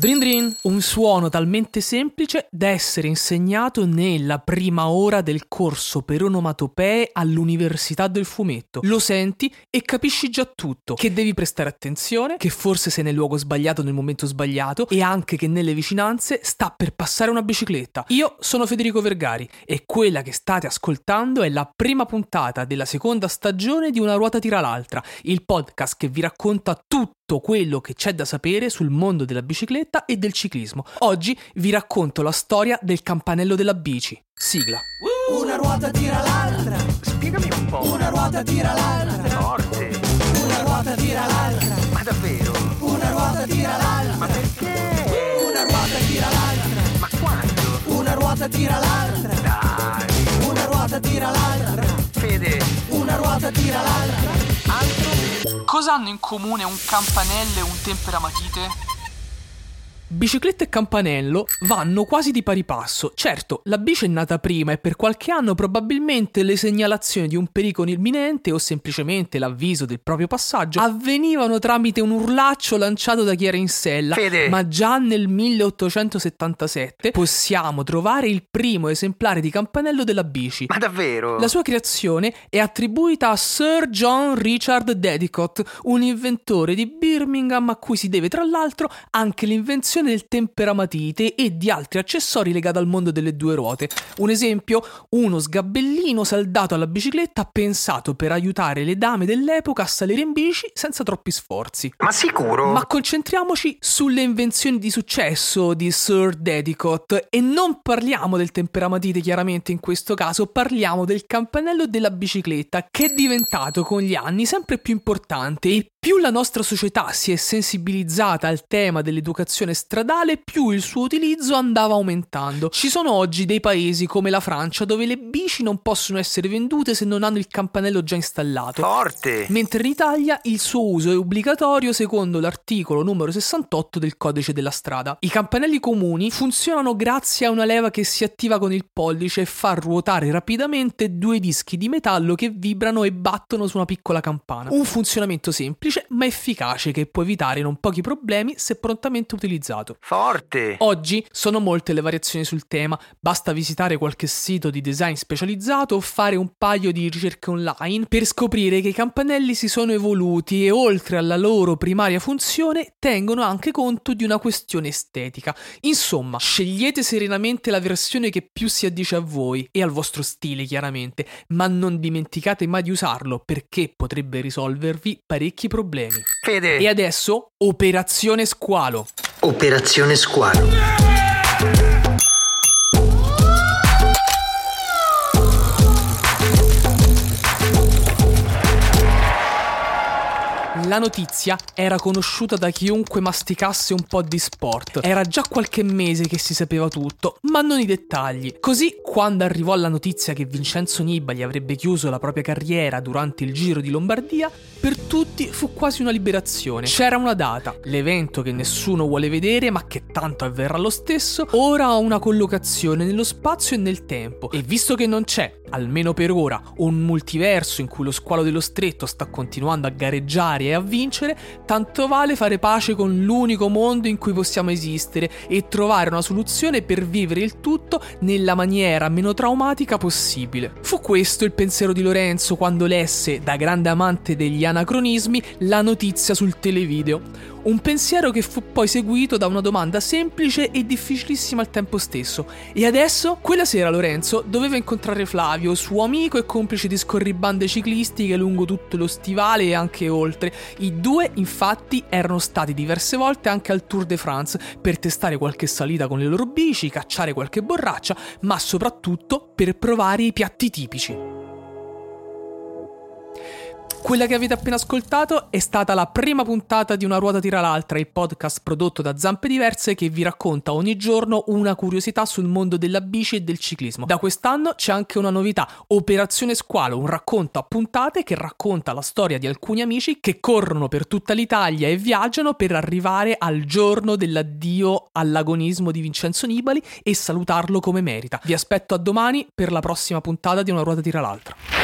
Drin Drin, un suono talmente semplice da essere insegnato nella prima ora del corso per onomatopee all'Università del Fumetto. Lo senti e capisci già tutto, che devi prestare attenzione, che forse sei nel luogo sbagliato nel momento sbagliato e anche che nelle vicinanze sta per passare una bicicletta. Io sono Federico Vergari e quella che state ascoltando è la prima puntata della seconda stagione di Una ruota tira l'altra, il podcast che vi racconta tutto quello che c'è da sapere sul mondo della bicicletta e del ciclismo. Oggi vi racconto la storia del campanello della bici. Sigla. Una ruota tira l'altra. Spiegami un po'. Una ruota tira l'altra. Forte. Una ruota tira l'altra. Ma davvero? Una ruota tira l'altra. Ma perché? Una ruota tira l'altra. Ma quando? Una ruota tira l'altra. Dai. Una ruota tira l'altra. Fede. Una ruota tira l'altra. Altro? Cosa hanno in comune un campanello e un temperamatite? Bicicletta e campanello vanno quasi di pari passo. Certo, la bici è nata prima e per qualche anno probabilmente le segnalazioni di un pericolo imminente o semplicemente l'avviso del proprio passaggio avvenivano tramite un urlaccio lanciato da chi era in sella. Fede. Ma già nel 1877 possiamo trovare il primo esemplare di campanello della bici. Ma davvero? La sua creazione è attribuita a Sir John Richard Dedicott, un inventore di Birmingham a cui si deve tra l'altro anche l'invenzione del temperamatite e di altri accessori legati al mondo delle due ruote. Un esempio, uno sgabellino saldato alla bicicletta pensato per aiutare le dame dell'epoca a salire in bici senza troppi sforzi. Ma sicuro? Ma concentriamoci sulle invenzioni di successo di Sir Dedicott e non parliamo del temperamatite chiaramente in questo caso, parliamo del campanello della bicicletta che è diventato con gli anni sempre più importante e più la nostra società si è sensibilizzata al tema dell'educazione stradale, più il suo utilizzo andava aumentando. Ci sono oggi dei paesi come la Francia dove le bici non possono essere vendute se non hanno il campanello già installato. Forte. Mentre in Italia il suo uso è obbligatorio secondo l'articolo numero 68 del codice della strada. I campanelli comuni funzionano grazie a una leva che si attiva con il pollice e fa ruotare rapidamente due dischi di metallo che vibrano e battono su una piccola campana. Un funzionamento semplice ma efficace che può evitare non pochi problemi se prontamente utilizzato. Forte. Oggi sono molte le variazioni sul tema, basta visitare qualche sito di design specializzato o fare un paio di ricerche online per scoprire che i campanelli si sono evoluti e oltre alla loro primaria funzione tengono anche conto di una questione estetica. Insomma, scegliete serenamente la versione che più si addice a voi e al vostro stile chiaramente, ma non dimenticate mai di usarlo perché potrebbe risolvervi parecchi problemi. Fede. E adesso, Operazione Squalo. Operazione Squalo. La notizia era conosciuta da chiunque masticasse un po' di sport. Era già qualche mese che si sapeva tutto, ma non i dettagli. Così, quando arrivò la notizia che Vincenzo Nibali avrebbe chiuso la propria carriera durante il Giro di Lombardia, per tutti fu quasi una liberazione. C'era una data, l'evento che nessuno vuole vedere, ma che tanto avverrà lo stesso, ora ha una collocazione nello spazio e nel tempo. E visto che non c'è, almeno per ora, un multiverso in cui lo squalo dello stretto sta continuando a gareggiare e a vincere, tanto vale fare pace con l'unico mondo in cui possiamo esistere e trovare una soluzione per vivere il tutto nella maniera meno traumatica possibile. Fu questo il pensiero di Lorenzo quando lesse, da grande amante degli anacronismi, la notizia sul televideo. Un pensiero che fu poi seguito da una domanda semplice e difficilissima al tempo stesso. E adesso? Quella sera Lorenzo doveva incontrare Flavio, suo amico e complice di scorribande ciclistiche lungo tutto lo stivale e anche oltre. I due infatti erano stati diverse volte anche al Tour de France per testare qualche salita con le loro bici, cacciare qualche borraccia, ma soprattutto per provare i piatti tipici. Quella che avete appena ascoltato è stata la prima puntata di Una ruota tira l'altra, il podcast prodotto da Zampe Diverse che vi racconta ogni giorno una curiosità sul mondo della bici e del ciclismo. Da quest'anno c'è anche una novità, Operazione Squalo, un racconto a puntate che racconta la storia di alcuni amici che corrono per tutta l'Italia e viaggiano per arrivare al giorno dell'addio all'agonismo di Vincenzo Nibali e salutarlo come merita. Vi aspetto a domani per la prossima puntata di Una ruota tira l'altra.